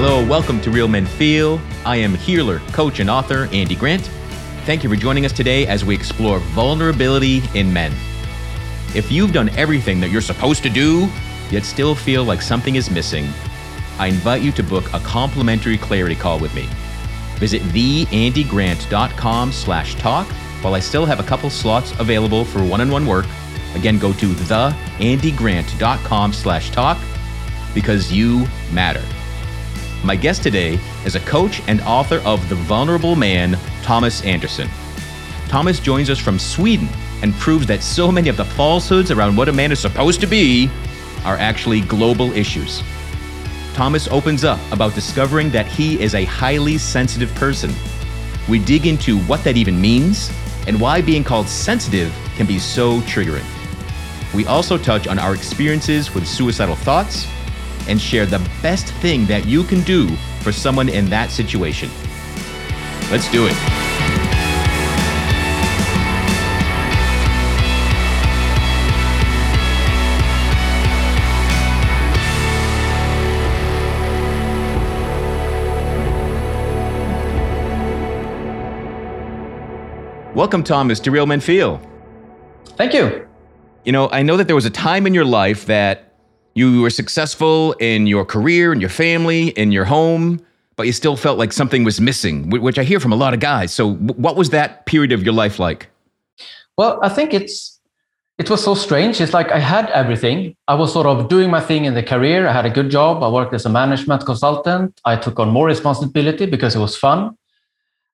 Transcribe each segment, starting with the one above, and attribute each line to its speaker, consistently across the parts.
Speaker 1: Hello, welcome to Real Men Feel. I am healer, coach, and author Andy Grant. Thank you for joining us today as we explore vulnerability in men. If you've done everything that you're supposed to do, yet still feel like something is missing, I invite you to book a complimentary clarity call with me. Visit theandygrant.com slash talk while I still have a couple slots available for one-on-one work. Again, go to theandygrant.com slash talk because you matter. My guest today is a coach and author of The Vulnerable Man, Thomas Anderson. Thomas joins us from Sweden and proves that so many of the falsehoods around what a man is supposed to be are actually global issues. Thomas opens up about discovering that he is a highly sensitive person. We dig into what that even means and why being called sensitive can be so triggering. We also touch on our experiences with suicidal thoughts and share the best thing that you can do for someone in that situation. Let's do it. Welcome, Thomas, to Real Men Feel.
Speaker 2: Thank you.
Speaker 1: You know, I know that there was a time in your life that you were successful in your career, in your family, in your home, but you still felt like something was missing, which I hear from a lot of guys. So, what was that period of your life like?
Speaker 2: Well, I think it's it was so strange. It's like I had everything. I was sort of doing my thing in the career. I had a good job. I worked as a management consultant. I took on more responsibility because it was fun.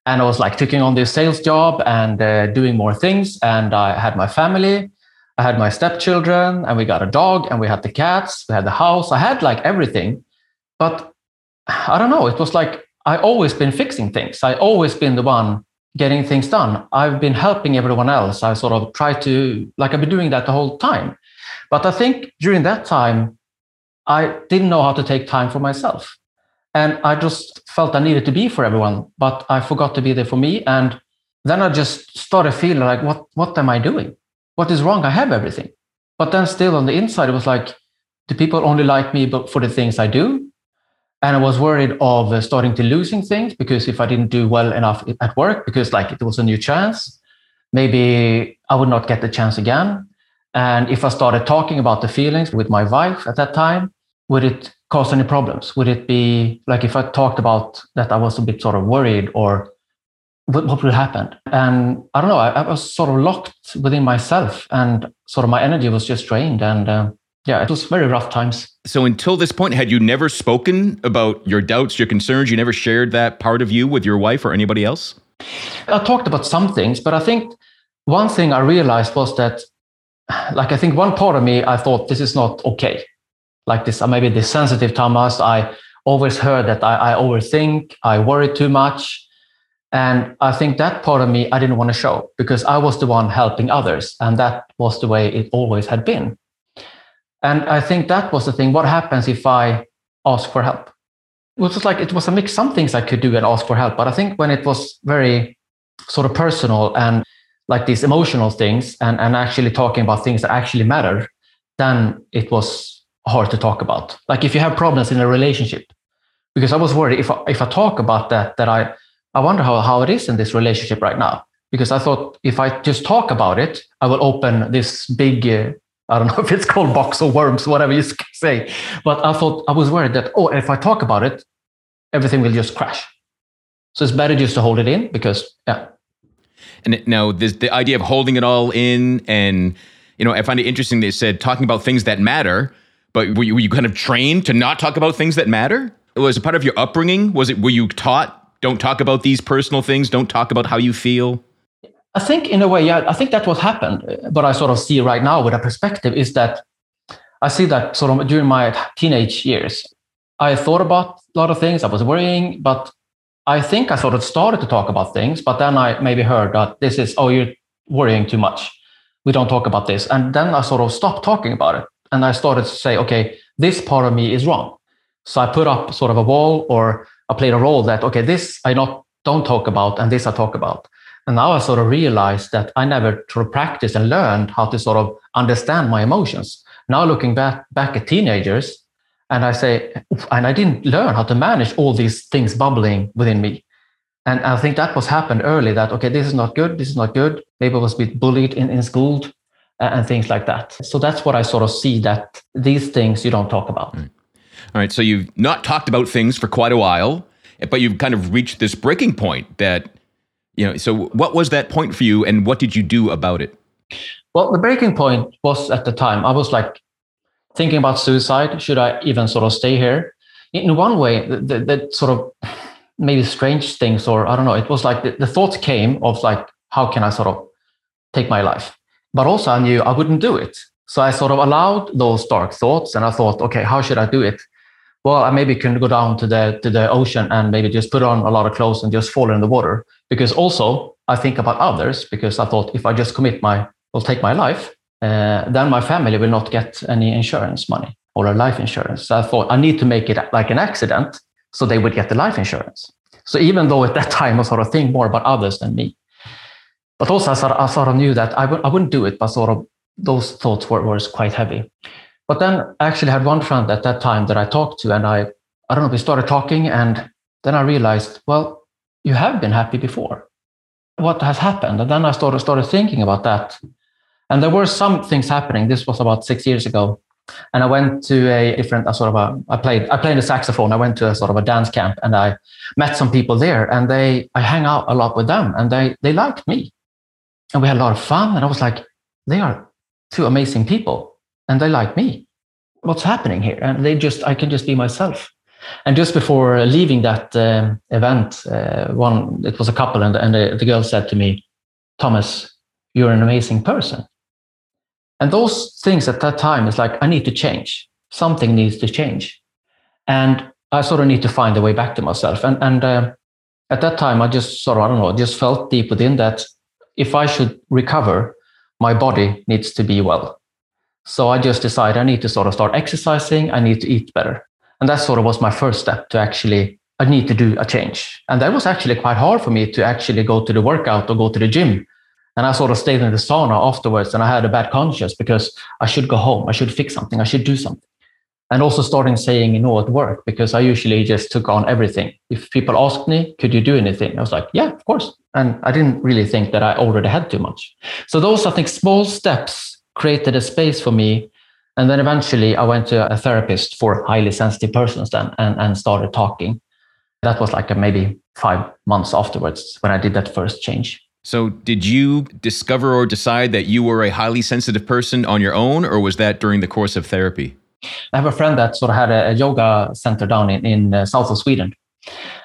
Speaker 2: And I was like taking on this sales job and uh, doing more things. And I had my family. I had my stepchildren and we got a dog and we had the cats, we had the house. I had like everything. But I don't know, it was like I always been fixing things. I always been the one getting things done. I've been helping everyone else. I sort of try to like I've been doing that the whole time. But I think during that time I didn't know how to take time for myself. And I just felt I needed to be for everyone, but I forgot to be there for me. And then I just started feeling like, what, what am I doing? What is wrong? I have everything. But then still on the inside, it was like, do people only like me but for the things I do? And I was worried of uh, starting to losing things because if I didn't do well enough at work, because like it was a new chance, maybe I would not get the chance again. And if I started talking about the feelings with my wife at that time, would it cause any problems? Would it be like if I talked about that I was a bit sort of worried or what, what will happen? And I don't know, I, I, was sort of locked within myself and sort of my energy was just drained. And uh, yeah, it was very rough times.
Speaker 1: So until this point, had you never spoken about your doubts, your concerns? You never shared that part of you with your wife or anybody else?
Speaker 2: I talked about some things, but I think one thing I realized was that, like, I think one part of me, I thought this is not okay. Like this, I maybe this sensitive Thomas, I always heard that I, I overthink, I worry too much. And I think that part of me I didn't want to show because I was the one helping others. And that was the way it always had been. And I think that was the thing. What happens if I ask for help? It was like it was a mix. Some things I could do and ask for help. But I think when it was very sort of personal and like these emotional things and, and actually talking about things that actually matter, then it was hard to talk about. Like if you have problems in a relationship, because I was worried if I, if I talk about that, that I I wonder how, how it is in this relationship right now. Because I thought if I just talk about it, I will open this big, uh, I don't know if it's called box of worms, whatever you say. But I thought I was worried that, oh, if I talk about it, everything will just crash. So it's better just to hold it in because, yeah.
Speaker 1: And now this, the idea of holding it all in and, you know, I find it interesting they said talking about things that matter, but were you, were you kind of trained to not talk about things that matter? Was it part of your upbringing? Was it, were you taught don't talk about these personal things. Don't talk about how you feel.
Speaker 2: I think in a way yeah i think that what happened uh, but i sort of see right now with a perspective is that i see that sort of during my teenage years i thought about a lot of things i was worrying but i think i sort of started to talk about things but then i maybe heard that this is oh you're worrying too much. We don't talk about this. And then i sort of stopped talking about it. And i started to say okay this part of me is wrong. So i put up sort of a wall or I played a role that okay, this I not don't talk about, and this I talk about. And now I sort of realized that I never sort of practiced and learned how to sort of understand my emotions. Now looking back back at teenagers, And I say, and I didn't learn how to manage all these things bubbling within me. And I think that was happened early that, okay, this is not good. This is not good. Maybe I was a bit bullied in, in school and things like that. So that's what I sort of see that these things you don't talk about. Mm.
Speaker 1: All right. So you've not talked about things for quite a while, but you've kind of reached this breaking point that, you know, so what was that point for you and what did you do about it?
Speaker 2: Well, the breaking point was at the time, I was like thinking about suicide. Should I even sort of stay here? In one way, that sort of maybe strange things, or I don't know, it was like the, the thoughts came of like, how can I sort of take my life? But also, I knew I wouldn't do it. So I sort of allowed those dark thoughts and I thought, okay, how should I do it? Well, I maybe can go down to the to the ocean and maybe just put on a lot of clothes and just fall in the water. Because also I think about others because I thought if I just commit my will take my life, uh, then my family will not get any insurance money or a life insurance. So I thought I need to make it like an accident so they would get the life insurance. So even though at that time I sort of think more about others than me, but also I sort of, I sort of knew that I w- I wouldn't do it, but sort of those thoughts were, were quite heavy. But then I actually had one friend at that time that I talked to, and I, I don't know, we started talking, and then I realized, well, you have been happy before. What has happened? And then I started started thinking about that, and there were some things happening. This was about six years ago, and I went to a different a sort of a I played I played the saxophone. I went to a sort of a dance camp, and I met some people there, and they I hang out a lot with them, and they they liked me, and we had a lot of fun, and I was like, they are two amazing people and they like me. What's happening here? And they just, I can just be myself. And just before leaving that um, event, uh, one, it was a couple, and, and the, the girl said to me, Thomas, you're an amazing person. And those things at that time is like, I need to change. Something needs to change. And I sort of need to find a way back to myself. And, and uh, at that time, I just sort of, I don't know, just felt deep within that if I should recover, my body needs to be well. So I just decided I need to sort of start exercising. I need to eat better. And that sort of was my first step to actually, I need to do a change. And that was actually quite hard for me to actually go to the workout or go to the gym. And I sort of stayed in the sauna afterwards and I had a bad conscience because I should go home. I should fix something. I should do something. And also starting saying no at work because I usually just took on everything. If people asked me, could you do anything? I was like, yeah, of course. And I didn't really think that I already had too much. So those, I think, small steps created a space for me. And then eventually I went to a therapist for highly sensitive persons then and, and started talking. That was like maybe five months afterwards when I did that first change.
Speaker 1: So, did you discover or decide that you were a highly sensitive person on your own, or was that during the course of therapy?
Speaker 2: I have a friend that sort of had a, yoga center down in, in uh, south of Sweden.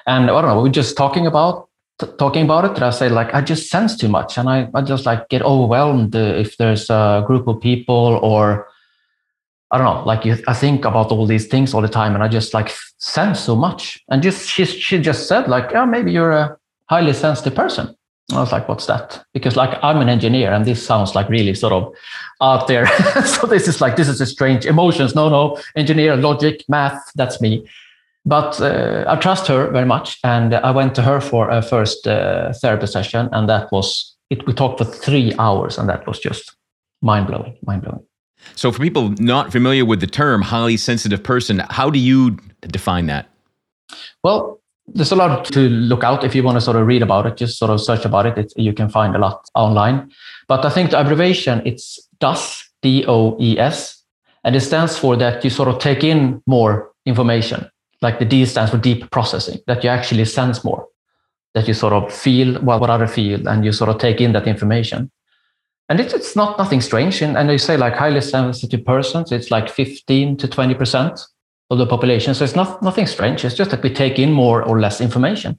Speaker 2: And I don't know, we were just talking about t- talking about it, I say like I just sense too much, and I, I just like get overwhelmed if there's a group of people or I don't know, like you, I think about all these things all the time, and I just like sense so much. And just she she just said like, yeah, maybe you're a highly sensitive person. I was like, what's that? Because like I'm an engineer, and this sounds like really sort of out there. so this is like this is a strange emotions. No, no, engineer, logic, math. That's me. But uh, I trust her very much, and I went to her for a first uh, therapy session, and that was it. We talked for three hours, and that was just mind blowing, mind blowing.
Speaker 1: So, for people not familiar with the term highly sensitive person, how do you define that?
Speaker 2: Well, there's a lot to look out if you want to sort of read about it. Just sort of search about it. it you can find a lot online. But I think the abbreviation it's DOES, D O E S, and it stands for that you sort of take in more information like the D stands for deep processing, that you actually sense more, that you sort of feel what, what other feel and you sort of take in that information. And it's, it's not nothing strange. And, and they say like highly sensitive persons, it's like 15 to 20% of the population. So it's not nothing strange. It's just that we take in more or less information.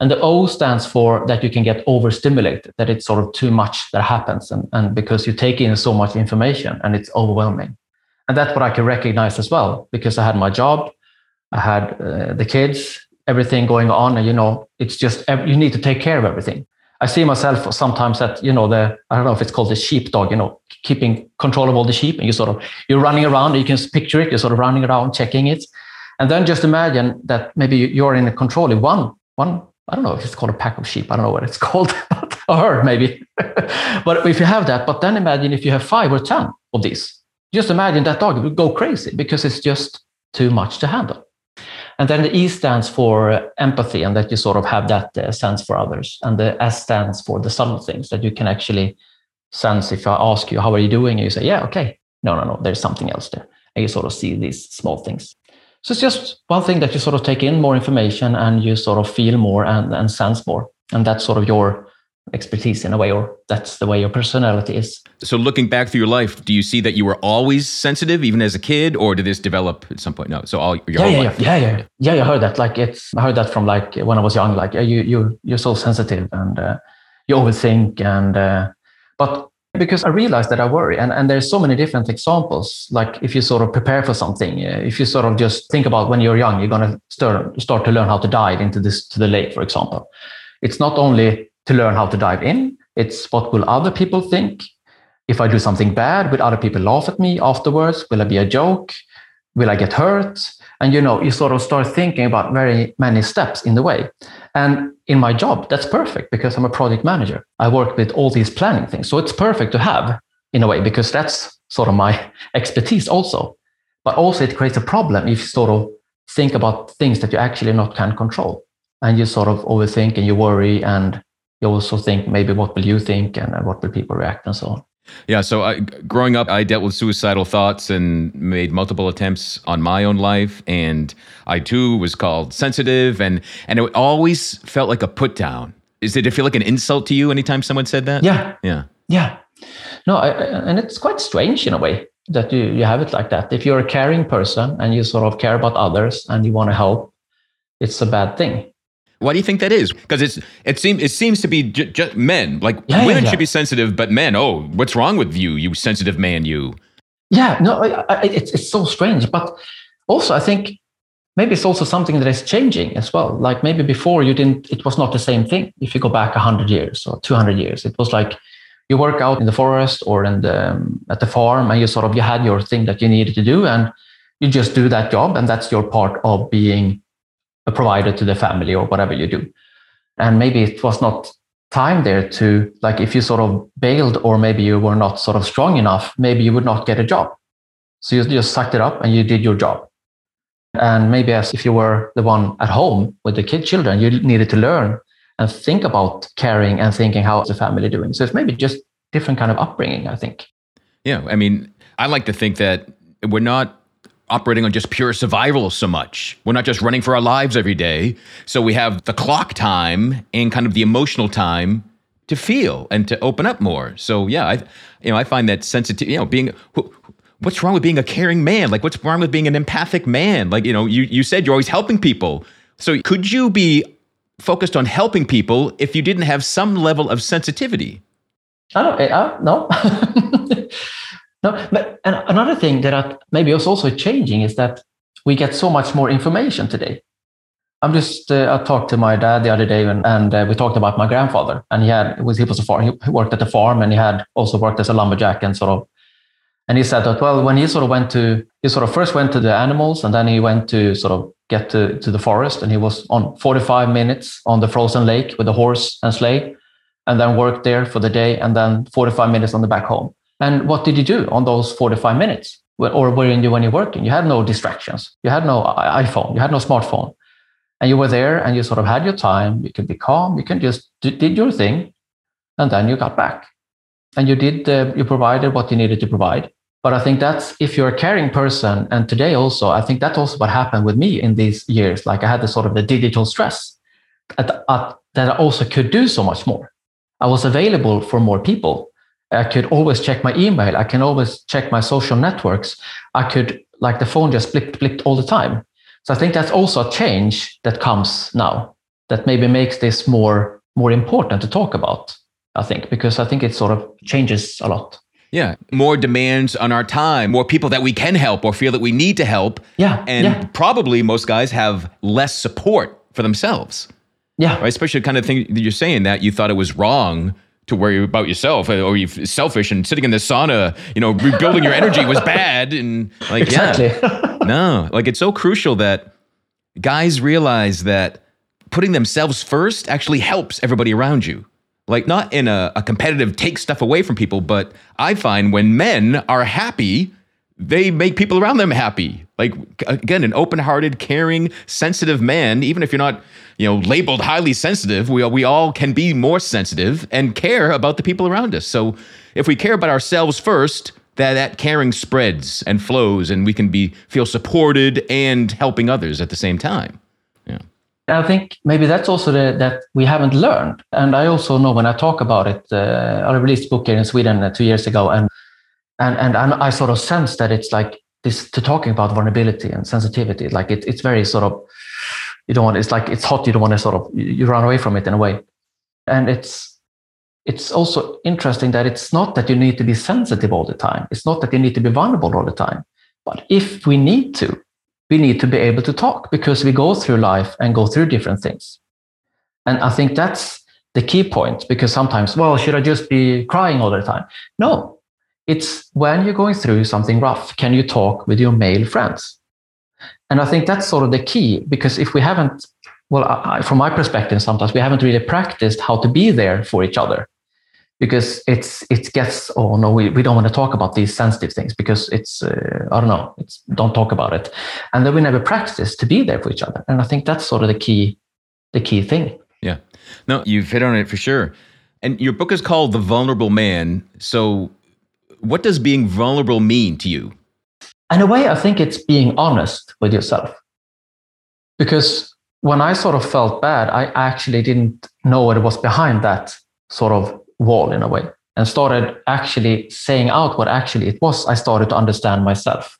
Speaker 2: And the O stands for that you can get overstimulated, that it's sort of too much that happens. And, and because you take in so much information and it's overwhelming. And that's what I can recognize as well, because I had my job, I had uh, the kids, everything going on, and you know, it's just you need to take care of everything. I see myself sometimes that you know the I don't know if it's called the sheepdog, you know, keeping control of all the sheep, and you sort of you're running around. You can picture it. You're sort of running around checking it, and then just imagine that maybe you're in control of one one. I don't know if it's called a pack of sheep. I don't know what it's called, a herd maybe. but if you have that, but then imagine if you have five or ten of these. Just imagine that dog would go crazy because it's just too much to handle. And then the E stands for empathy, and that you sort of have that uh, sense for others. And the S stands for the subtle things that you can actually sense. If I ask you, How are you doing? And you say, Yeah, okay. No, no, no, there's something else there. And you sort of see these small things. So it's just one thing that you sort of take in more information and you sort of feel more and, and sense more. And that's sort of your expertise in a way, or that's the way your personality is.
Speaker 1: So, looking back through your life, do you see that you were always sensitive, even as a kid, or did this develop at some point? No. So, all your
Speaker 2: yeah,
Speaker 1: whole
Speaker 2: yeah,
Speaker 1: life.
Speaker 2: yeah, yeah, yeah, yeah. I heard that. Like it's, I heard that from like when I was young. Like you, you, you're so sensitive and uh, you overthink, and uh, but because I realized that I worry, and and there's so many different examples. Like if you sort of prepare for something, uh, if you sort of just think about when you're young, you're gonna start start to learn how to dive into this to the lake, for example. It's not only to learn how to dive in. It's what will other people think? If I do something bad, will other people laugh at me afterwards? Will I be a joke? Will I get hurt? And you know, you sort of start thinking about very many steps in the way. And in my job, that's perfect because I'm a project manager. I work with all these planning things. So it's perfect to have in a way because that's sort of my expertise also. But also it creates a problem if you sort of think about things that you actually not can control. And you sort of overthink and you worry and you also think maybe what will you think and what will people react and so on.
Speaker 1: Yeah. So, I, growing up, I dealt with suicidal thoughts and made multiple attempts on my own life. And I too was called sensitive, and and it always felt like a put down. Is it, did it feel like an insult to you anytime someone said that?
Speaker 2: Yeah.
Speaker 1: Yeah.
Speaker 2: Yeah. No, I, and it's quite strange in a way that you, you have it like that. If you're a caring person and you sort of care about others and you want to help, it's a bad thing.
Speaker 1: Why do you think that is? Because it's it seems it seems to be j- j- men. Like
Speaker 2: Yeah, yeah,
Speaker 1: women
Speaker 2: yeah.
Speaker 1: should be sensitive, but men, oh, what's wrong with you, you sensitive man? You.
Speaker 2: Yeah, no, I, I, it's it's so strange. But also, I think maybe it's also something that is changing as well. Like maybe before you didn't, it was not the same thing. If you go back hundred years or two hundred years, it was like you work out in the forest or in the um, at the farm, and you sort of you had your thing that you needed to do, and you just do that job, and that's your part of being a provider to the family or whatever you do. And maybe it was not time there to like if you sort of bailed or maybe you were not sort of strong enough maybe you would not get a job so you just sucked it up and you did your job and maybe as if you were the one at home with the kid children you needed to learn and think about caring and thinking how the family doing so it's maybe just different kind of upbringing i think
Speaker 1: Yeah. I mean, I like to think that we're not operating on just pure survival so much. We're not just running for our lives every day. So we have the clock time and kind of the emotional time to feel and to open up more. So yeah, I you know, I find that sensitive, you know, being what's wrong with being a caring man? Like what's wrong with being an empathic man? Like, you know, you you said you're always helping people. So could you be focused on helping people if you didn't have some level of sensitivity?
Speaker 2: I don't, uh, no. no, but another thing that maybe is also changing is that we get so much more information today. I'm just, uh, I talked to my dad the other day and, and uh, we talked about my grandfather and he had, was, he was a farm, he worked at the farm and he had also worked as a lumberjack and sort of, and he said that, well, when he sort of went to, he sort of first went to the animals and then he went to sort of get to, to the forest and he was on 45 minutes on the frozen lake with a horse and sleigh and then worked there for the day and then 45 minutes on the back home. And what did you do on those 45 minutes? Or were you when you're working? You had no distractions. You had no iPhone. You had no smartphone. And you were there and you sort of had your time. You could be calm. You can just did your thing. And then you got back. And you did, uh, you provided what you needed to provide. But I think that's if you're a caring person. And today also, I think that's also what happened with me in these years. Like I had the sort of the digital stress at, at, that I also could do so much more. I was available for more people. I could always check my email. I can always check my social networks. I could, like the phone just blipped, blipped all the time. So I think that's also a change that comes now that maybe makes this more, more important to talk about, I think, because I think it sort of changes a lot.
Speaker 1: Yeah, more demands on our time, more people that we can help or feel that we need to help.
Speaker 2: Yeah.
Speaker 1: And
Speaker 2: yeah.
Speaker 1: probably most guys have less support for themselves,
Speaker 2: Yeah.
Speaker 1: right? Especially the kind of thing that you're saying that you thought it was wrong to worry about yourself uh, or you're selfish and sitting in the sauna, you know, rebuilding your energy was bad. And like,
Speaker 2: Exactly.
Speaker 1: yeah, no, like it's so crucial that guys realize that putting themselves first actually helps everybody around you. Like, not in a, a competitive take stuff away from people, but I find when men are happy, they make people around them happy. Like again, an open-hearted, caring, sensitive man. Even if you're not, you know, labeled highly sensitive, we we all can be more sensitive and care about the people around us. So if we care about ourselves first, that that caring spreads and flows, and we can be feel supported and helping others at the same time. Yeah.
Speaker 2: I think maybe that's also the, that we haven't learned. And I also know when I talk about it, uh, I released a book here in Sweden uh, two years ago, and and and I sort of sense that it's like this to talking about vulnerability and sensitivity like it, it's very sort of you don't want it's like it's hot you don't want to sort of you run away from it in a way. And it's it's also interesting that it's not that you need to be sensitive all the time. It's not that you need to be vulnerable all the time. But if we need to we need to be able to talk because we go through life and go through different things. And i think that's the key point because sometimes well should i just be crying all the time? No it's when you're going through something rough, can you talk with your male friends? And I think that's sort of the key because if we haven't, well, I, from my perspective, sometimes we haven't really practiced how to be there for each other because it's it gets oh no we, we don't want to talk about these sensitive things because it's uh, i don't know it's don't talk about it. And then we never practice to be there for each other and i think that's sort of the key the key thing.
Speaker 1: Yeah. No you've hit on it for sure. And your book is called the vulnerable man so what does being vulnerable mean to you?
Speaker 2: In a way, I think it's being honest with yourself. Because when I sort of felt bad, I actually didn't know what was behind that sort of wall in a way and started actually saying out what actually it was. I started to understand myself.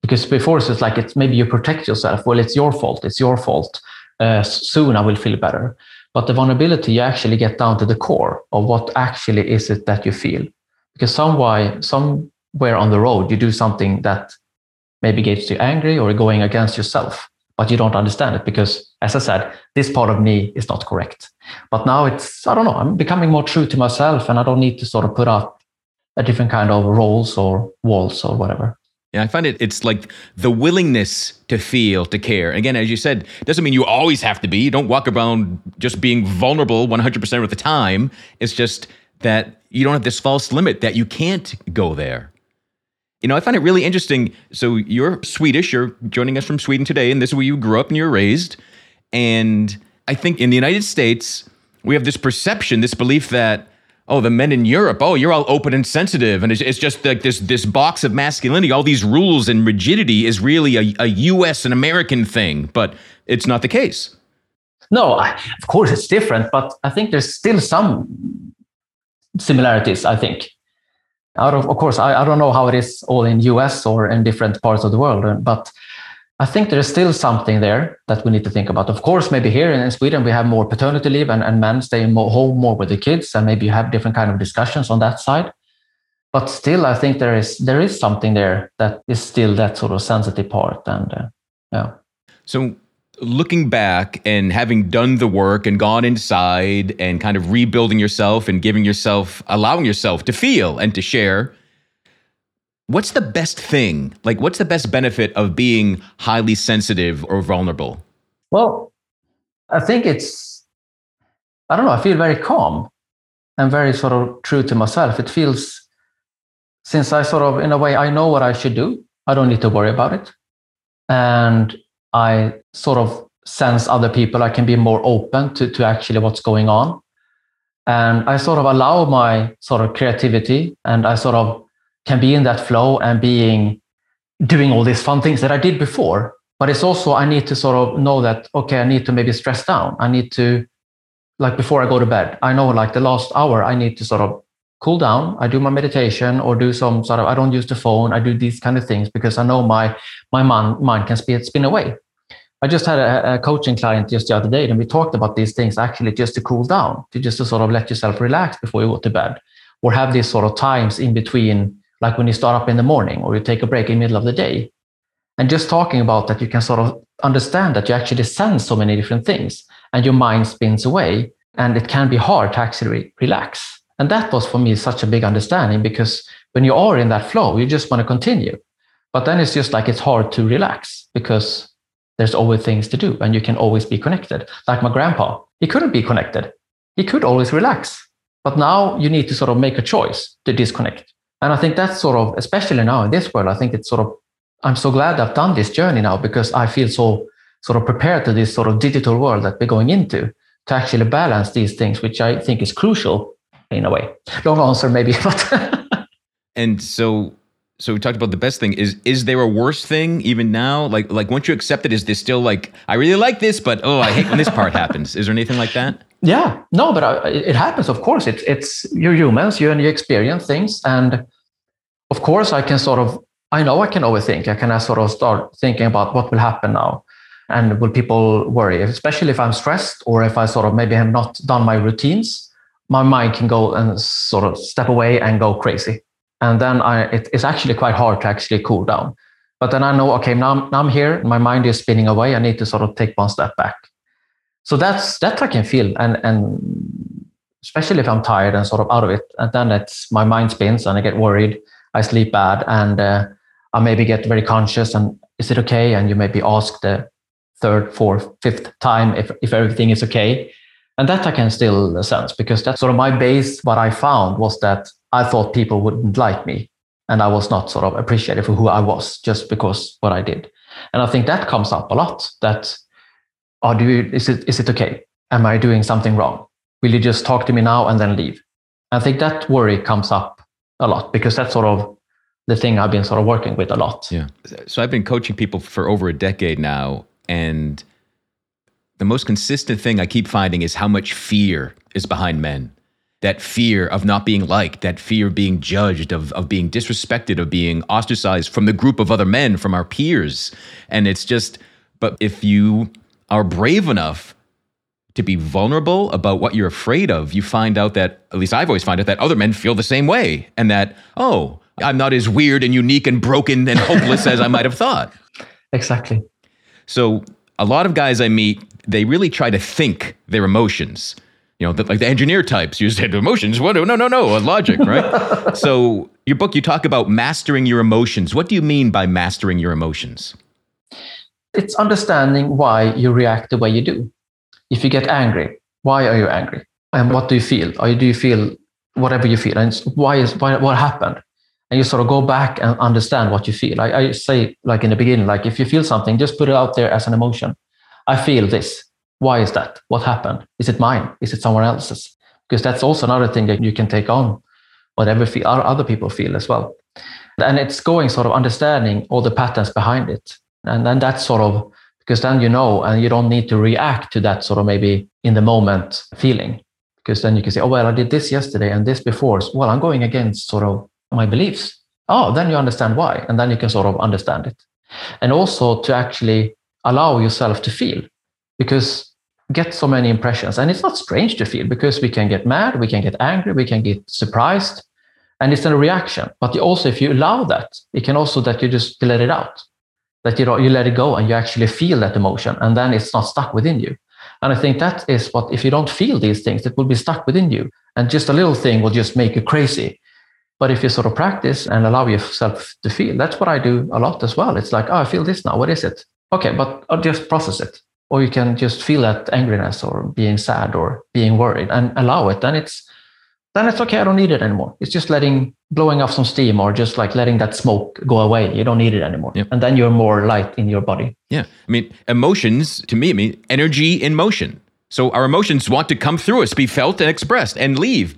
Speaker 2: Because before it's like it's maybe you protect yourself. Well, it's your fault. It's your fault. Uh, soon I will feel better. But the vulnerability, you actually get down to the core of what actually is it that you feel because some why, somewhere on the road you do something that maybe gets you angry or going against yourself but you don't understand it because as i said this part of me is not correct but now it's i don't know i'm becoming more true to myself and i don't need to sort of put up a different kind of roles or walls or whatever
Speaker 1: yeah, I find it it's like the willingness to feel, to care. Again, as you said, doesn't mean you always have to be. You don't walk around just being vulnerable 100% of the time. It's just that you don't have this false limit that you can't go there. You know, I find it really interesting. So you're Swedish, you're joining us from Sweden today, and this is where you grew up and you are raised. And I think in the United States, we have this perception, this belief that, oh, the men in Europe, oh, you're all open and sensitive. And it's, it's just like this, this box of masculinity, all these rules and rigidity is really a, a US and American thing, but it's not the case.
Speaker 2: No, I, of course it's different, but I think there's still some similarities, I think. Out of, of course, I, I don't know how it is all in US or in different parts of the world, but I think there is still something there that we need to think about. Of course, maybe here in Sweden we have more paternity leave and, and men stay more, home more with the kids, and maybe you have different kind of discussions on that side. But still, I think there is there is something there that is still that sort of sensitive part, and uh, yeah.
Speaker 1: So looking back and having done the work and gone inside and kind of rebuilding yourself and giving yourself, allowing yourself to feel and to share, what's the best thing? Like, what's the best benefit of being highly sensitive or vulnerable?
Speaker 2: Well, I think it's, I don't know, I feel very calm and very sort of true to myself. It feels, since I sort of, in a way, I know what I should do, I don't need to worry about it. And I sort of sense other people. I can be more open to, to actually what's going on. And I sort of allow my sort of creativity and I sort of can be in that flow and being doing all these fun things that I did before. But it's also, I need to sort of know that, okay, I need to maybe stress down. I need to, like before I go to bed, I know like the last hour, I need to sort of cool down. I do my meditation or do some sort of, I don't use the phone. I do these kind of things because I know my, my mind, mind can spin, spin away. I just had a, a, coaching client just the other day, and we talked about these things actually just to cool down, to just to sort of let yourself relax before you go to bed, or have these sort of times in between, like when you start up in the morning or you take a break in the middle of the day. And just talking about that, you can sort of understand that you actually sense so many different things, and your mind spins away, and it can be hard to actually relax. And that was for me such a big understanding because when you are in that flow, you just want to continue. But then it's just like it's hard to relax because there's always things to do and you can always be connected. Like my grandpa, he couldn't be connected. He could always relax. But now you need to sort of make a choice to disconnect. And I think that's sort of, especially now in this world, I think it's sort of I'm so glad I've done this journey now because I feel so sort of prepared to this sort of digital world that we're going into to actually balance these things, which I think is crucial in a way. Long answer, maybe, but.
Speaker 1: and so, so we talked about the best thing. Is is there a worse thing even now? Like like once you accept it, is this still like I really like this, but oh, I hate when this part happens? Is there anything like that?
Speaker 2: Yeah, no, but uh, I, it happens. Of course, it's it's you're humans, you and you experience things, and of course, I can sort of I know I can overthink. I can uh, sort of start thinking about what will happen now and will people worry, especially if I'm stressed or if I sort of maybe have not done my routines, my mind can go and sort of step away and go crazy. And then I, it, it's actually quite hard to actually cool down. But then I know, okay, now I'm, now I'm here, my mind is spinning away. I need to sort of take one step back. So that's that I can feel, and and especially if I'm tired and sort of out of it, and then it's my mind spins and I get worried. I sleep bad, and uh, I maybe get very conscious. And is it okay? And you maybe ask the third, fourth, fifth time if, if everything is okay. And that I can still sense because that's sort of my base. What I found was that I thought people wouldn't like me and I was not sort of appreciated for who I was just because what I did. And I think that comes up a lot that, oh, do you, is it, is it okay? Am I doing something wrong? Will you just talk to me now and then leave? I think that worry comes up a lot because that's sort of the thing I've been sort of working with a lot.
Speaker 1: Yeah. So I've been coaching people for over a decade now. And the most consistent thing I keep finding is how much fear is behind men. That fear of not being liked, that fear of being judged, of, of being disrespected, of being ostracized from the group of other men, from our peers. And it's just, but if you are brave enough to be vulnerable about what you're afraid of, you find out that, at least I've always found out, that other men feel the same way. And that, oh, I'm not as weird and unique and broken and hopeless as I might have thought.
Speaker 2: Exactly.
Speaker 1: So a lot of guys I meet, they really try to think their emotions. You know, the, like the engineer types, said emotions. What? No, no, no, uh, logic, right? so your book, you talk about mastering your emotions. What do you mean by mastering your emotions?
Speaker 2: It's understanding why you react the way you do. If you get angry, why are you angry? And what do you feel? Or do you feel whatever you feel? And why is why, what happened? and you sort of go back and understand what you feel. I, I, say, like in the beginning, like if you feel something, just put it out there as an emotion. I feel this. Why is that? What happened? Is it mine? Is it someone else's? Because that's also another thing that you can take on, whatever other people feel as well. And it's going sort of understanding all the patterns behind it. And then that's sort of because then you know, and you don't need to react to that sort of maybe in the moment feeling. Because then you can say, oh, well, I did this yesterday and this before. Well, I'm going against sort of my beliefs. Oh, then you understand why. And then you can sort of understand it. And also to actually allow yourself to feel because get so many impressions. And it's not strange to feel because we can get mad, we can get angry, we can get surprised. And it's a reaction. But also, if you allow that, it can also that you just let it out, that you, you let it go and you actually feel that emotion. And then it's not stuck within you. And I think that is what, if you don't feel these things, it will be stuck within you. And just a little thing will just make you crazy. But if you sort of practice and allow yourself to feel, that's what I do a lot as well. It's like, oh, I feel this now. What is it? Okay, but I'll just process it. Or you can just feel that angriness or being sad or being worried and allow it. Then it's then it's okay. I don't need it anymore. It's just letting blowing off some steam or just like letting that smoke go away. You don't need it anymore. Yep. And then you're more light in your body.
Speaker 1: Yeah. I mean, emotions to me, I mean, energy in motion. So our emotions want to come through us, be felt and expressed and leave.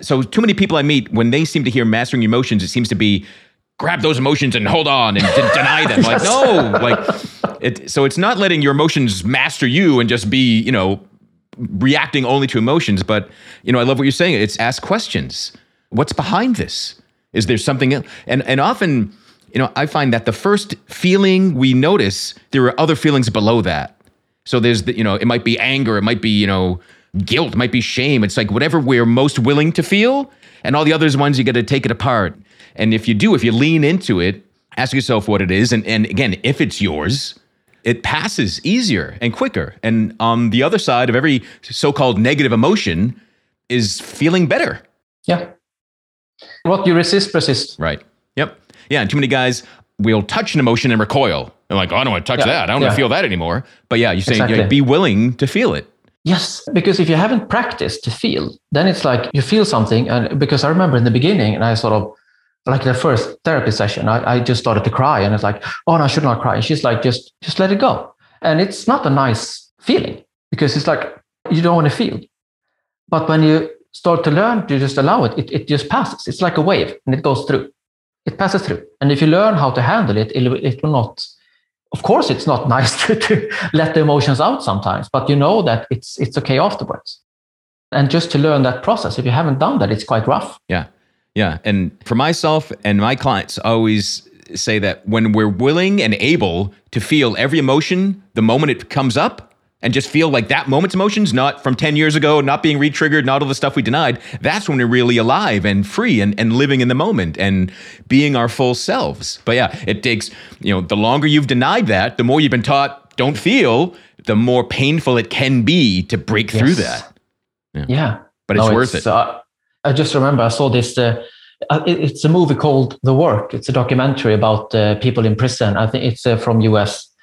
Speaker 1: So too many people I meet when they seem to hear mastering emotions, it seems to be grab those emotions and hold on and de- deny them. Like no, like it. So it's not letting your emotions master you and just be you know reacting only to emotions. But you know I love what you're saying. It's ask questions. What's behind this? Is there something? Else? And and often. You know, I find that the first feeling we notice, there are other feelings below that. So there's the, you know, it might be anger, it might be, you know, guilt, might be shame. It's like whatever we're most willing to feel, and all the others ones you got to take it apart. And if you do, if you lean into it, ask yourself what it is, and and again, if it's yours, it passes easier and quicker. And on the other side of every so-called negative emotion is feeling better.
Speaker 2: Yeah. What you resist persists.
Speaker 1: Right. Yep. Yeah. And too many guys will touch an emotion and recoil. They're like, oh, I don't want to touch yeah. that. I don't yeah. want to feel that anymore. But yeah, you're saying exactly. be willing to feel it.
Speaker 2: Yes, because if you haven't practiced to feel, then it's like you feel something. And because I remember in the beginning, and I sort of like the first therapy session, I, I just started to cry, and it's like, oh, no, I should not cry. And she's like, just just let it go. And it's not a nice feeling because it's like you don't want to feel. But when you start to learn to just allow it, it, it just passes. It's like a wave and it goes through. It passes through. And if you learn how to handle it, it, it will not. Of course, it's not nice to, to let the emotions out sometimes, but you know that it's it's okay afterwards. And just to learn that process, if you haven't done that, it's quite rough.
Speaker 1: Yeah. Yeah. And for myself and my clients, I always say that when we're willing and able to feel every emotion the moment it comes up, and just feel like that moment's emotions, not from 10 years ago, not being re-triggered, not all the stuff we denied, that's when we're really alive and free and, and living in the moment and being our full selves. But yeah, it takes, you know, the longer you've denied that, the more you've been taught don't feel, the more painful it can be to break yes. through that.
Speaker 2: Yeah. yeah.
Speaker 1: But it's no, worth it's, it.
Speaker 2: Uh, I just remember I saw this. Uh, uh it's a movie called The Work. It's a documentary about uh, people in prison. I think it's uh, from US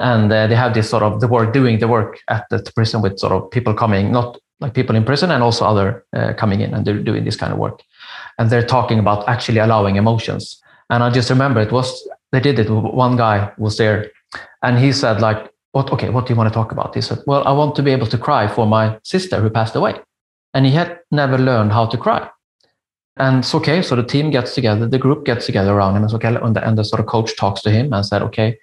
Speaker 2: and uh, they have this sort of the work doing the work at the prison with sort of people coming not like people in prison and also other uh, coming in and they're doing this kind of work and they're talking about actually allowing emotions and i just remember it was they did it one guy was there and he said like what okay what do you want to talk about he said well i want to be able to cry for my sister who passed away and he had never learned how to cry and it's okay so the team gets together the group gets together around him and okay and the, and the sort of coach talks to him and said okay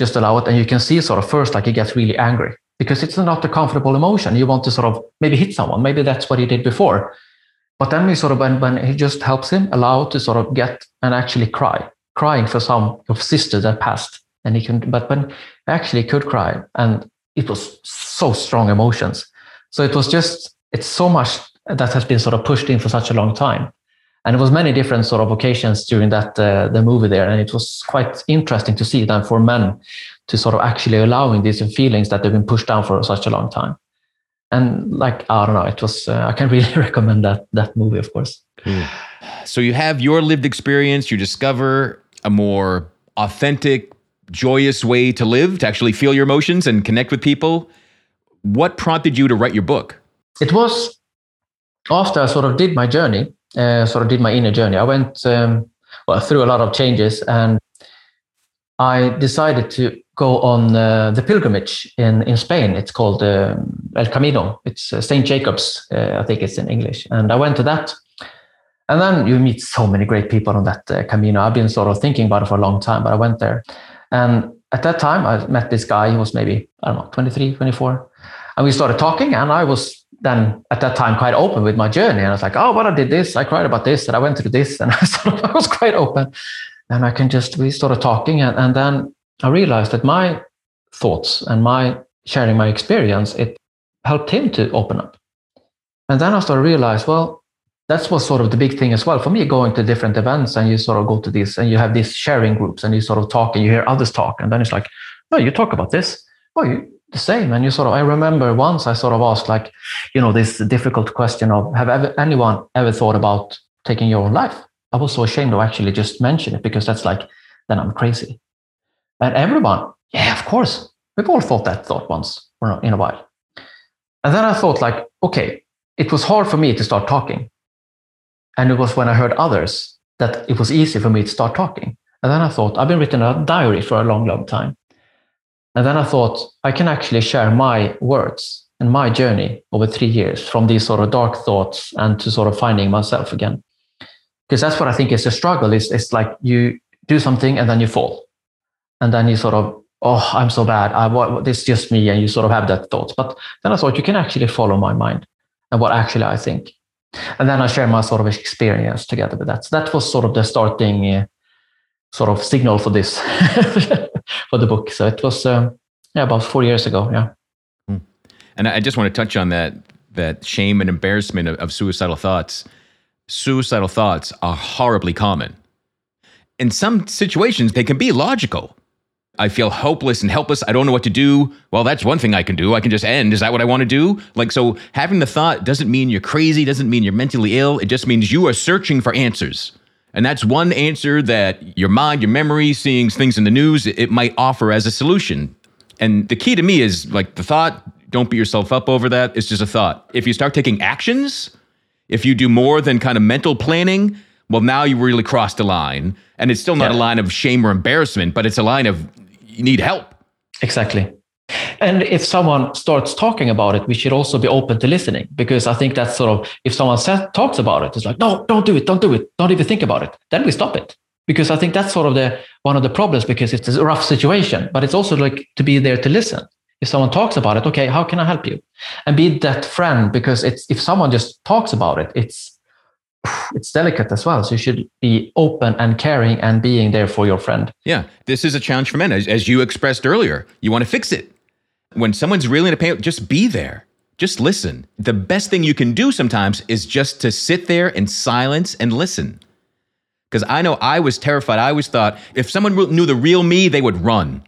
Speaker 2: just allow it. And you can see sort of first, like he gets really angry because it's not a comfortable emotion. You want to sort of maybe hit someone. Maybe that's what he did before. But then we sort of, when, when he just helps him, allow to sort of get and actually cry, crying for some of sister that passed. And he can, but when actually could cry and it was so strong emotions. So it was just, it's so much that has been sort of pushed in for such a long time. And it was many different sort of occasions during that uh, the movie there. And it was quite interesting to see that for men to sort of actually allowing these feelings that they've been pushed down for such a long time. And like i don't know it was uh, i can really recommend that that movie of course.
Speaker 1: Cool. so you have your lived experience. You discover a more authentic joyous way to live to actually feel your emotions and connect with people. What prompted you to write your book
Speaker 2: it was after i sort of did my journey uh, sort of did my inner journey. I went um, well through a lot of changes, and I decided to go on uh, the pilgrimage in in Spain. It's called uh, El Camino. It's uh, Saint Jacob's, uh, I think it's in English. And I went to that, and then you meet so many great people on that uh, Camino. I've been sort of thinking about it for a long time, but I went there, and at that time I met this guy. He was maybe I don't know 23, 24, and we started talking, and I was then at that time quite open with my journey. And I was like, oh, well, I did this, I cried about this, and I went through this, and I, sort of, I was quite open. And I can just we started talking, and, and then I realized that my thoughts and my sharing my experience it helped him to open up. And then I started to realize, well, that's was sort of the big thing as well for me going to different events and you sort of go to these and you have these sharing groups and you sort of talk and you hear others talk and then it's like oh you talk about this oh you the same. And you sort of, I remember once I sort of asked, like, you know, this difficult question of, have ever, anyone ever thought about taking your own life? I was so ashamed to actually just mention it because that's like, then I'm crazy. And everyone, yeah, of course, we've all thought that thought once or in a while. And then I thought, like, okay, it was hard for me to start talking. And it was when I heard others that it was easy for me to start talking. And then I thought, I've been written a diary for a long, long time. And then I thought I can actually share my words and my journey over three years from these sort of dark thoughts and to sort of finding myself again. Because that's what I think is the struggle is it's like you do something and then you fall. And then you sort of, oh, I'm so bad. I, what, this is just me. And you sort of have that thought. But then I thought you can actually follow my mind and what actually I think. And then I share my sort of experience together with that. So that was sort of the starting uh, sort of signal for this for the book. So it was um, yeah about four years ago. Yeah.
Speaker 1: Hmm. And I just want to touch on that that shame and embarrassment of, of suicidal thoughts. Suicidal thoughts are horribly common. In some situations, they can be logical. I feel hopeless and helpless. I don't know what to do. Well, that's one thing I can do. I can just end. Is that what I want to do? Like, so having the thought doesn't mean you're crazy, doesn't mean you're mentally ill. It just means you are searching for answers. And that's one answer that your mind, your memory, seeing things in the news, it might offer as a solution. And the key to me is like the thought, don't beat yourself up over that. It's just a thought. If you start taking actions, if you do more than kind of mental planning, well, now you really crossed a line. And it's still not
Speaker 2: Yeah.
Speaker 1: a line of shame or embarrassment, but it's a line of you need help.
Speaker 2: Exactly. And if someone starts talking about it, we should also be open to listening because I think that's sort of if someone says, talks about it, it's like, no, don't do it, don't do it, don't even think about it. Then we stop it because I think that's sort of the one of the problems because it's a rough situation, but it's also like to be there to listen. If someone talks about it, okay, how can I help you? And be that friend because it's if someone just talks about it, it's it's delicate as well. So you should be open and caring and being there for your friend.
Speaker 1: Yeah, this is a challenge for men, as, as you expressed earlier. You want to fix it. When someone's really in a pain, just be there. Just listen. The best thing you can do sometimes is just to sit there in silence and listen. Because I know I was terrified. I always thought if someone knew the real me, they would run.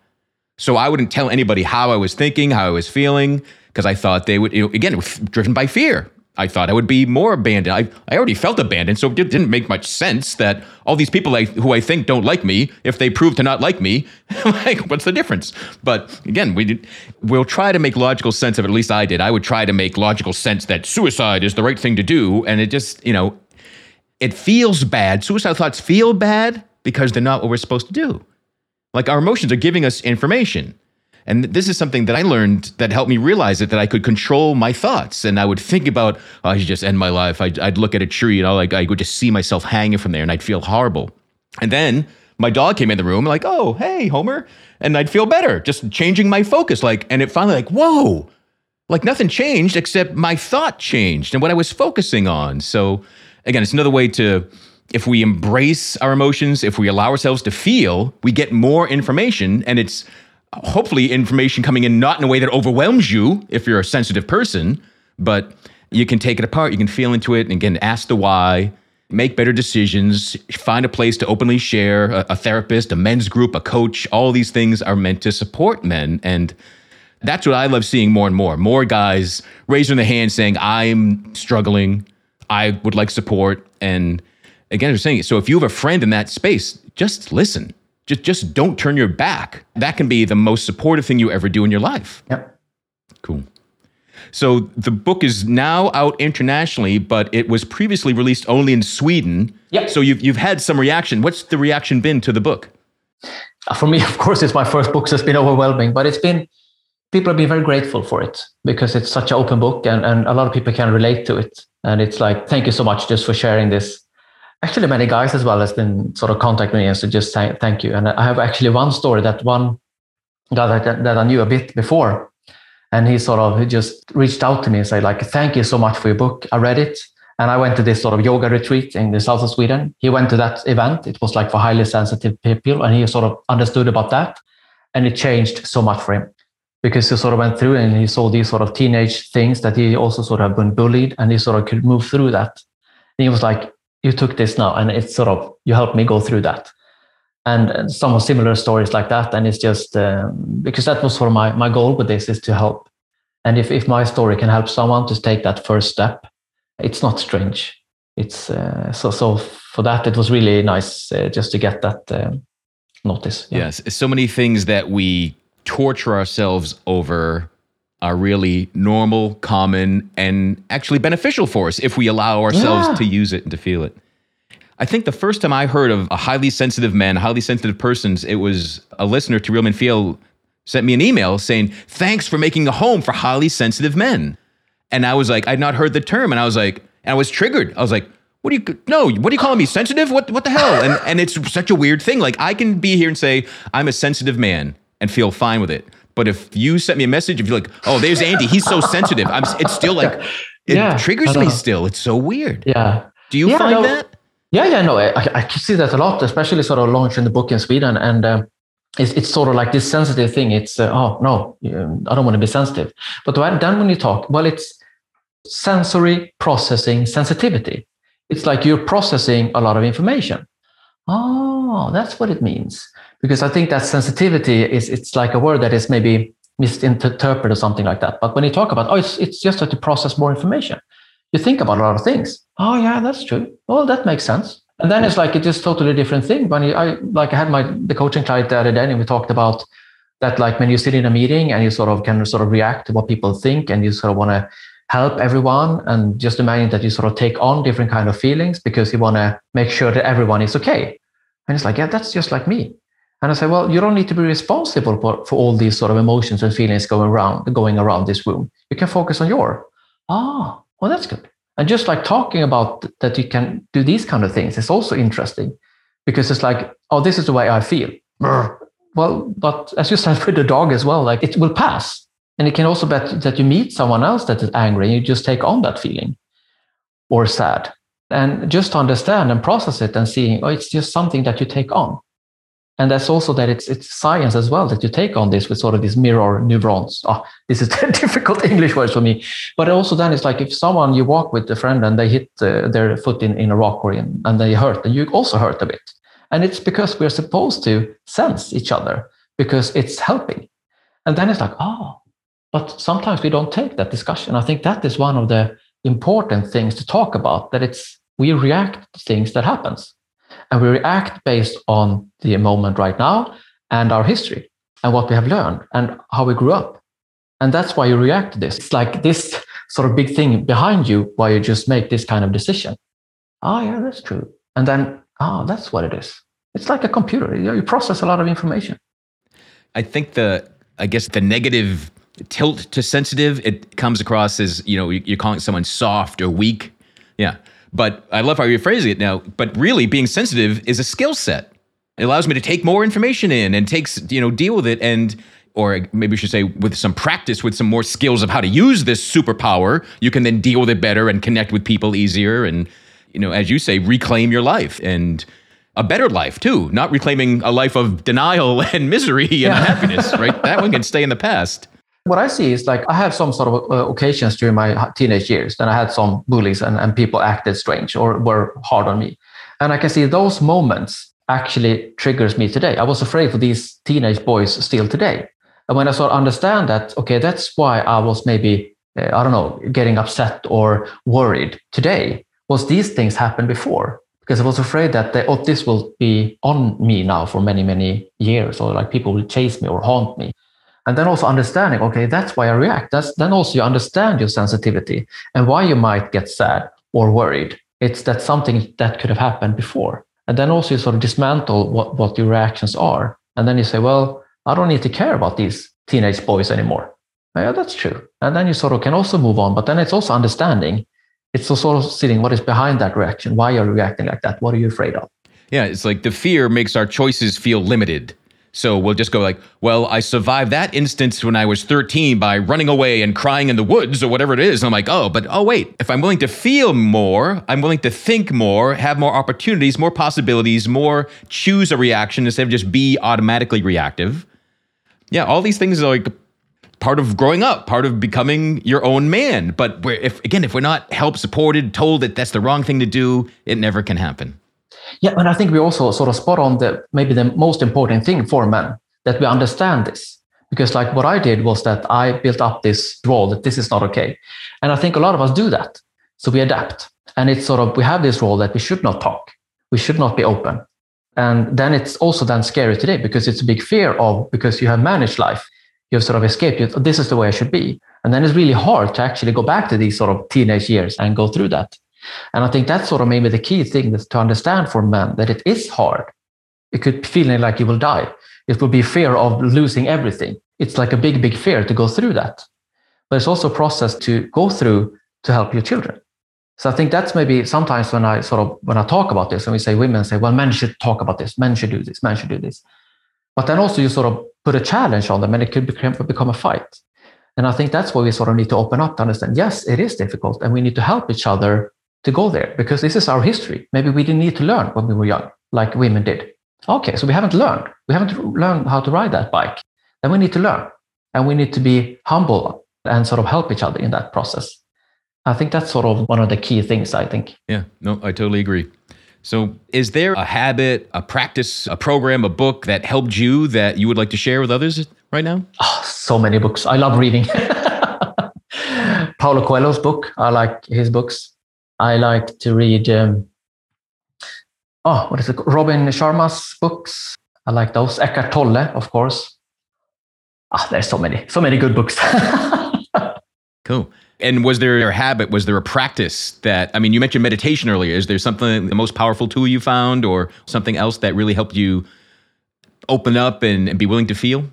Speaker 1: So I wouldn't tell anybody how I was thinking, how I was feeling, because I thought they would, you know, again, driven by fear. I thought I would be more abandoned. I, I already felt abandoned, so it didn't make much sense that all these people I, who I think don't like me, if they prove to not like me, like what's the difference? But again, we did, we'll try to make logical sense of it. At least I did. I would try to make logical sense that suicide is the right thing to do, and it just you know, it feels bad. Suicide thoughts feel bad because they're not what we're supposed to do. Like our emotions are giving us information. And this is something that I learned that helped me realize it that I could control my thoughts. And I would think about, oh, I should just end my life. I'd, I'd look at a tree and like I would just see myself hanging from there and I'd feel horrible. And then my dog came in the room, like, oh, hey, Homer. And I'd feel better, just changing my focus. Like, and it finally like, whoa, like nothing changed except my thought changed and what I was focusing on. So again, it's another way to if we embrace our emotions, if we allow ourselves to feel, we get more information and it's hopefully information coming in not in a way that overwhelms you if you're a sensitive person, but you can take it apart, you can feel into it and again ask the why, make better decisions, find a place to openly share, a, a therapist, a men's group, a coach, all these things are meant to support men and that's what I love seeing more and more. More guys raising their hand saying, I'm struggling. I would like support. And again, I'm saying, so if you have a friend in that space, just listen. Just, just don't turn your back. That can be the most supportive thing you ever do in your life.
Speaker 2: Yep.
Speaker 1: Cool. So the book is now out internationally, but it was previously released only in Sweden.
Speaker 2: Yep.
Speaker 1: So you've, you've had some reaction. What's the reaction been to the book?
Speaker 2: Uh, for me, of course, it's my first book, so it's been overwhelming, but it's been people have been very grateful for it because it's such an open book and, and a lot of people can relate to it. And it's like, thank you so much just for sharing this. Actually, many guys as well has been sort of contacting me and so just say thank you. And I have actually one story that one guy that, that I knew a bit before, and he sort of he just reached out to me and said like, thank you so much for your book. I read it. And I went to this sort of yoga retreat in the south of Sweden. He went to that event. It was like for highly sensitive people, and he sort of understood about that. And it changed so much for him because he sort of went through and he saw these sort of teenage things that he also sort of been bullied and he sort of could move through that. And he was like, You took this now, and it's sort of, you helped me go through that. And some of similar stories like that. And it's just um, because that was sort of my, my goal with this is to help. And if, if my story can help someone to take that first step, it's not strange. It's uh, so, so for that, it was really nice uh, just to get that uh, notice.
Speaker 1: Yeah. Yes. So many things that we torture ourselves over are really normal, common, and actually beneficial for us if we allow ourselves
Speaker 2: Yeah.
Speaker 1: to use it and to feel it. I think the first time I heard of a highly sensitive man, highly sensitive persons, it was a listener to Real Men Feel sent me an email saying, Thanks for making a home for highly sensitive men. And I was like, I'd not heard the term. And I was like, and I was triggered. I was like, what do you no, what are you calling me? Sensitive? What what the hell? And and it's such a weird thing. Like I can be here and say, I'm a sensitive man and feel fine with it. But if you sent me a message, if you're like, oh, there's Andy, he's so sensitive. I'm it's still like it
Speaker 2: Yeah,
Speaker 1: triggers me still. It's so weird.
Speaker 2: Yeah.
Speaker 1: Do you
Speaker 2: Yeah,
Speaker 1: find
Speaker 2: no.
Speaker 1: that?
Speaker 2: Yeah, yeah, no, I, I see that a lot, especially sort of launching the book in Sweden. And um, it's, it's sort of like this sensitive thing. It's, uh, oh, no, I don't want to be sensitive. But then when you talk, well, it's sensory processing sensitivity. It's like you're processing a lot of information. Oh, that's what it means. Because I think that sensitivity is, it's like a word that is maybe misinterpreted or something like that. But when you talk about, oh, it's, it's just that you process more information you think about a lot of things. Oh yeah, that's true. Well, that makes sense. And then it's like it's just totally different thing. When you, I like I had my the coaching client the other day, and we talked about that. Like when you sit in a meeting and you sort of can sort of react to what people think, and you sort of want to help everyone and just imagine that you sort of take on different kind of feelings because you want to make sure that everyone is okay and it's like yeah that's just like me and i say well you don't need to be responsible for, for all these sort of emotions and feelings going around going around this room. You can focus on your. Ah oh, well that's good. And just like talking about that you can do these kind of things is also interesting because it's like oh this is the way i feel. Well but as you said with the dog as well like it will pass. And it can also be that you meet someone else that is angry and you just take on that feeling or sad. And just to understand and process it and see, oh, it's just something that you take on. And that's also that it's it's science as well that you take on this with sort of these mirror neurons. Oh, this is difficult English words for me. But also then it's like if someone you walk with a friend and they hit uh, their foot in, in a rock or in, and they hurt, and you also hurt a bit. And it's because we're supposed to sense each other because it's helping. And then it's like, oh, but sometimes we don't take that discussion. I think that is one of the important things to talk about, that it's we react to things that happens. And we react based on the moment right now and our history and what we have learned and how we grew up. And that's why you react to this. It's like this sort of big thing behind you why you just make this kind of decision. Oh, yeah, that's true. And then, oh, that's what it is. It's like a computer. You, know, you process a lot of information.
Speaker 1: I think the, I guess the negative tilt to sensitive, it comes across as, you know, you're calling someone soft or weak. Yeah. But I love how you're phrasing it now. But really, being sensitive is a skill set. It allows me to take more information in and takes, you know, deal with it and or maybe we should say with some practice with some more skills of how to use this superpower, you can then deal with it better and connect with people easier and you know, as you say, reclaim your life and a better life too, not reclaiming a life of denial and misery and yeah. unhappiness, right? That one can stay in the past.
Speaker 2: What I see is like I had some sort of uh, occasions during my teenage years. Then I had some bullies and, and people acted strange or were hard on me. And I can see those moments actually triggers me today. I was afraid for these teenage boys still today. And when I sort of understand that, okay, that's why I was maybe, uh, I don't know, getting upset or worried today, was these things happened before? Because I was afraid that they, oh, this will be on me now for many, many years, or like people will chase me or haunt me and then also understanding okay that's why i react. That's then also you understand your sensitivity and why you might get sad or worried. It's that something that could have happened before. And then also you sort of dismantle what, what your reactions are. And then you say well i don't need to care about these teenage boys anymore. Yeah that's true. And then you sort of can also move on but then it's also understanding. It's also sort of sitting what is behind that reaction. Why are you reacting like that? What are you afraid of?
Speaker 1: Yeah it's like the fear makes our choices feel limited so we'll just go like, well, I survived that instance when I was 13 by running away and crying in the woods or whatever it is. And I'm like, oh, but oh, wait, if I'm willing to feel more, I'm willing to think more, have more opportunities, more possibilities, more choose a reaction instead of just be automatically reactive. Yeah, all these things are like part of growing up, part of becoming your own man. But if again, if we're not help supported, told that that's the wrong thing to do, it never can happen.
Speaker 2: Yeah, and I think we also sort of spot on the maybe the most important thing for men that we understand this. Because like what I did was that I built up this role that this is not okay. And I think a lot of us do that. So we adapt. And it's sort of we have this role that we should not talk. We should not be open. And then it's also then scary today because it's a big fear of because you have managed life. You've sort of escaped. You, this is the way I should be. And then it's really hard to actually go back to these sort of teenage years and go through that. And I think that's sort of maybe the key thing is to understand for men that it is hard. It could feel like you will die. It will be fear of losing everything. It's like a big, big fear to go through that. But it's also a process to go through to help your children. So I think that's maybe sometimes when I sort of when I talk about this and we say women say, well, men should talk about this, men should do this, men should do this. But then also you sort of put a challenge on them and it could become, become a fight. And I think that's why we sort of need to open up to understand, yes, it is difficult and we need to help each other to go there because this is our history. Maybe we didn't need to learn when we were young, like women did. Okay, so we haven't learned. We haven't learned how to ride that bike. Then we need to learn and we need to be humble and sort of help each other in that process. I think that's sort of one of the key things, I think.
Speaker 1: Yeah, no, I totally agree. So, is there a habit, a practice, a program, a book that helped you that you would like to share with others right now?
Speaker 2: Oh, so many books. I love reading. Paulo Coelho's book. I like his books. I like to read, um, oh, what is it? Robin Sharma's books. I like those. Eckhart Tolle, of course. Ah, there's so many, so many good books.
Speaker 1: cool. And was there a habit? Was there a practice that, I mean, you mentioned meditation earlier. Is there something, the most powerful tool you found or something else that really helped you open up and, and be willing to feel?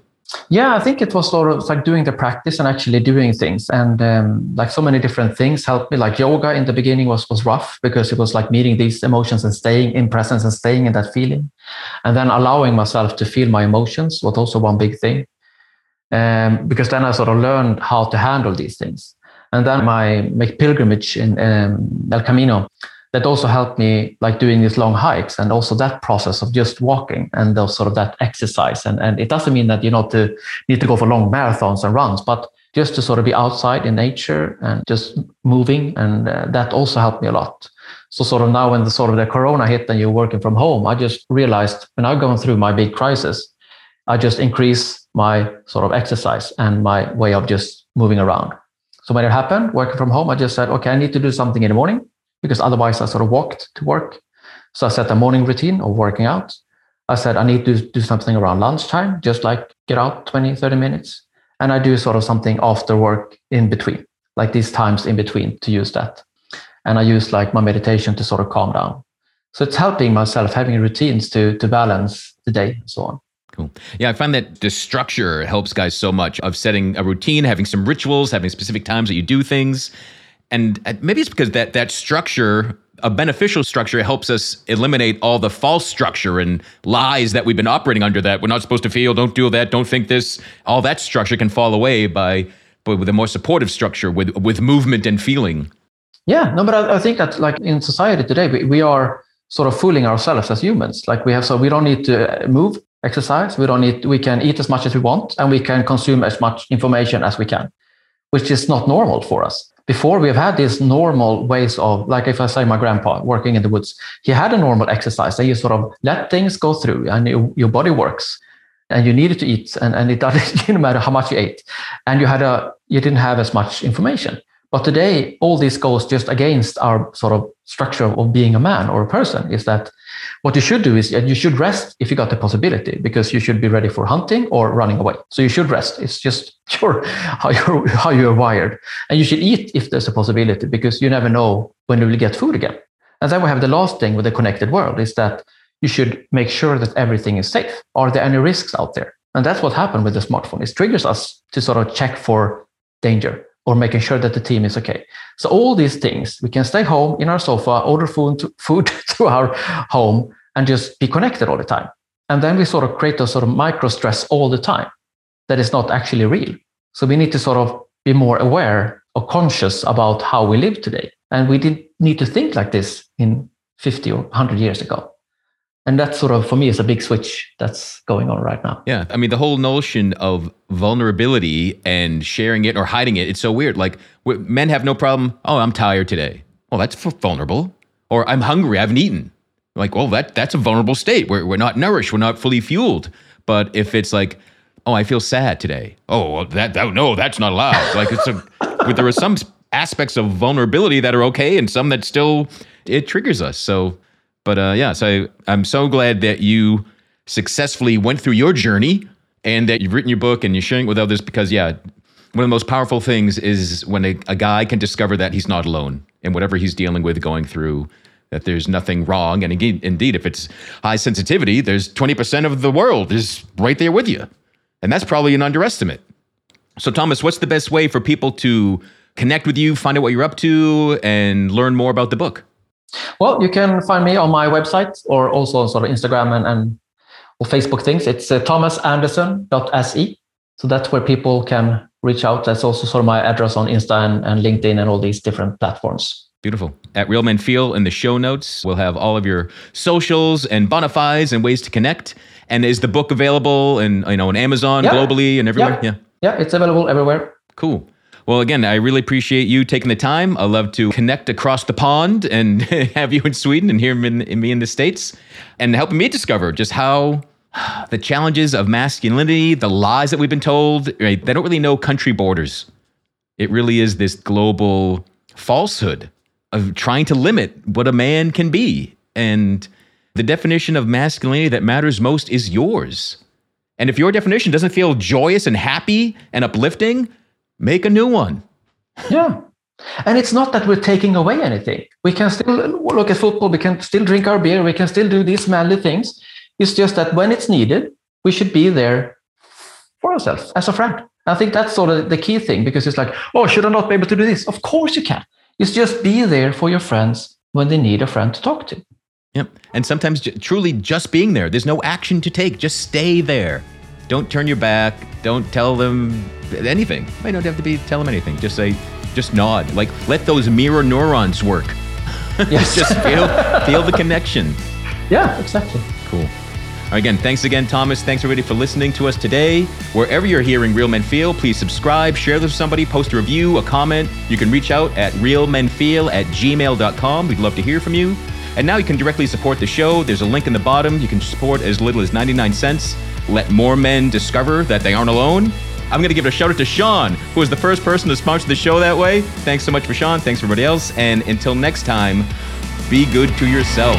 Speaker 2: Yeah, I think it was sort of like doing the practice and actually doing things, and um, like so many different things helped me. Like yoga in the beginning was was rough because it was like meeting these emotions and staying in presence and staying in that feeling, and then allowing myself to feel my emotions was also one big thing. Um, because then I sort of learned how to handle these things, and then my, my pilgrimage in um, El Camino that also helped me like doing these long hikes and also that process of just walking and those sort of that exercise. And, and it doesn't mean that you know to need to go for long marathons and runs but just to sort of be outside in nature and just moving. And uh, that also helped me a lot. So sort of now when the sort of the corona hit and you're working from home i just realized when i've gone through my big crisis i just increase my sort of exercise and my way of just moving around. So when it happened working from home i just said okay i need to do something in the morning because otherwise I sort of walked to work. So I set a morning routine of working out. I said I need to do something around lunchtime, just like get out 20, 30 minutes. And I do sort of something after work in between, like these times in between to use that. And I use like my meditation to sort of calm down. So it's helping myself having routines to to balance the day and so on.
Speaker 1: Cool. Yeah, I find that the structure helps guys so much of setting a routine, having some rituals, having specific times that you do things and uh, maybe it's because that that structure a beneficial structure helps us eliminate all the false structure and lies that we've been operating under that we're not supposed to feel don't do that don't think this. All that structure can fall away by but with a more supportive structure with with movement and feeling.
Speaker 2: Yeah no but i, I think that like in society today we, we are sort of fooling ourselves as humans. Like we have so we don't need to move exercise. We don't need we can eat as much as we want and we can consume as much information as we can which is not normal for us before we've had these normal ways of like if i say my grandpa working in the woods he had a normal exercise. That you sort of let things go through and you, your body works and you needed to eat and, and it didn't matter how much you ate. And you had a you didn't have as much information but today all this goes just against our sort of structure of being a man or a person is that what you should do is you should rest if you got the possibility because you should be ready for hunting or running away. So you should rest. It's just your how you're how you're wired. And you should eat if there's a possibility because you never know when you will get food again. And then we have the last thing with the connected world is that you should make sure that everything is safe. Are there any risks out there? And that's what happened with the smartphone. It triggers us to sort of check for danger or making sure that the team is okay. So all these things, we can stay home in our sofa, order food to, food to our home, and just be connected all the time. And then we sort of create a sort of micro stress all the time that is not actually real. So we need to sort of be more aware or conscious about how we live today. And we didn't need to think like this in 50 or 100 years ago and that sort of for me is a big switch that's going on right now.
Speaker 1: Yeah. I mean the whole notion of vulnerability and sharing it or hiding it it's so weird. Like men have no problem oh i'm tired today. Well that's vulnerable. Or i'm hungry. I haven't eaten. Like well that that's a vulnerable state. We're, we're not nourished. We're not fully fueled. But if it's like oh i feel sad today. Oh that, that no that's not allowed. Like it's a but there are some aspects of vulnerability that are okay and some that still it triggers us. So but uh, yeah, so I'm so glad that you successfully went through your journey and that you've written your book and you're sharing it with others because, yeah, one of the most powerful things is when a, a guy can discover that he's not alone in whatever he's dealing with, going through, that there's nothing wrong. And indeed, indeed if it's high sensitivity, there's 20% of the world is right there with you. And that's probably an underestimate. So, Thomas, what's the best way for people to connect with you, find out what you're up to, and learn more about the book?
Speaker 2: Well, you can find me on my website or also on sort of Instagram and, and or Facebook things. It's uh, thomasanderson.se. So that's where people can reach out. That's also sort of my address on Insta and, and LinkedIn and all these different platforms.
Speaker 1: Beautiful. At Real Men Feel in the show notes, we'll have all of your socials and bona fides and ways to connect. And is the book available in you know on Amazon yeah. globally and everywhere?
Speaker 2: Yeah. yeah, yeah, it's available everywhere.
Speaker 1: Cool. Well, again, I really appreciate you taking the time. I love to connect across the pond and have you in Sweden and here in, in me in the States and helping me discover just how the challenges of masculinity, the lies that we've been told, right, they don't really know country borders. It really is this global falsehood of trying to limit what a man can be. And the definition of masculinity that matters most is yours. And if your definition doesn't feel joyous and happy and uplifting, make a new one.
Speaker 2: Yeah. And it's not that we're taking away anything. We can still look at football, we can still drink our beer, we can still do these manly things. It's just that when it's needed, we should be there for ourselves as a friend. I think that's sort of the key thing because it's like, oh, should I not be able to do this? Of course you can. It's just be there for your friends when they need a friend to talk to.
Speaker 1: Yep. And sometimes j- truly just being there. There's no action to take. Just stay there. Don't turn your back. Don't tell them anything. You don't have to be tell them anything. Just say, just nod. Like let those mirror neurons work. Yes. just feel feel the connection.
Speaker 2: Yeah, exactly.
Speaker 1: Cool. Again, thanks again, Thomas. Thanks everybody for listening to us today. Wherever you're hearing Real Men Feel, please subscribe, share this with somebody, post a review, a comment. You can reach out at realmenfeel at gmail.com. We'd love to hear from you. And now you can directly support the show. There's a link in the bottom. You can support as little as 99 cents. Let more men discover that they aren't alone. I'm going to give a shout out to Sean, who was the first person to sponsor the show that way. Thanks so much for Sean. Thanks for everybody else. And until next time, be good to yourself.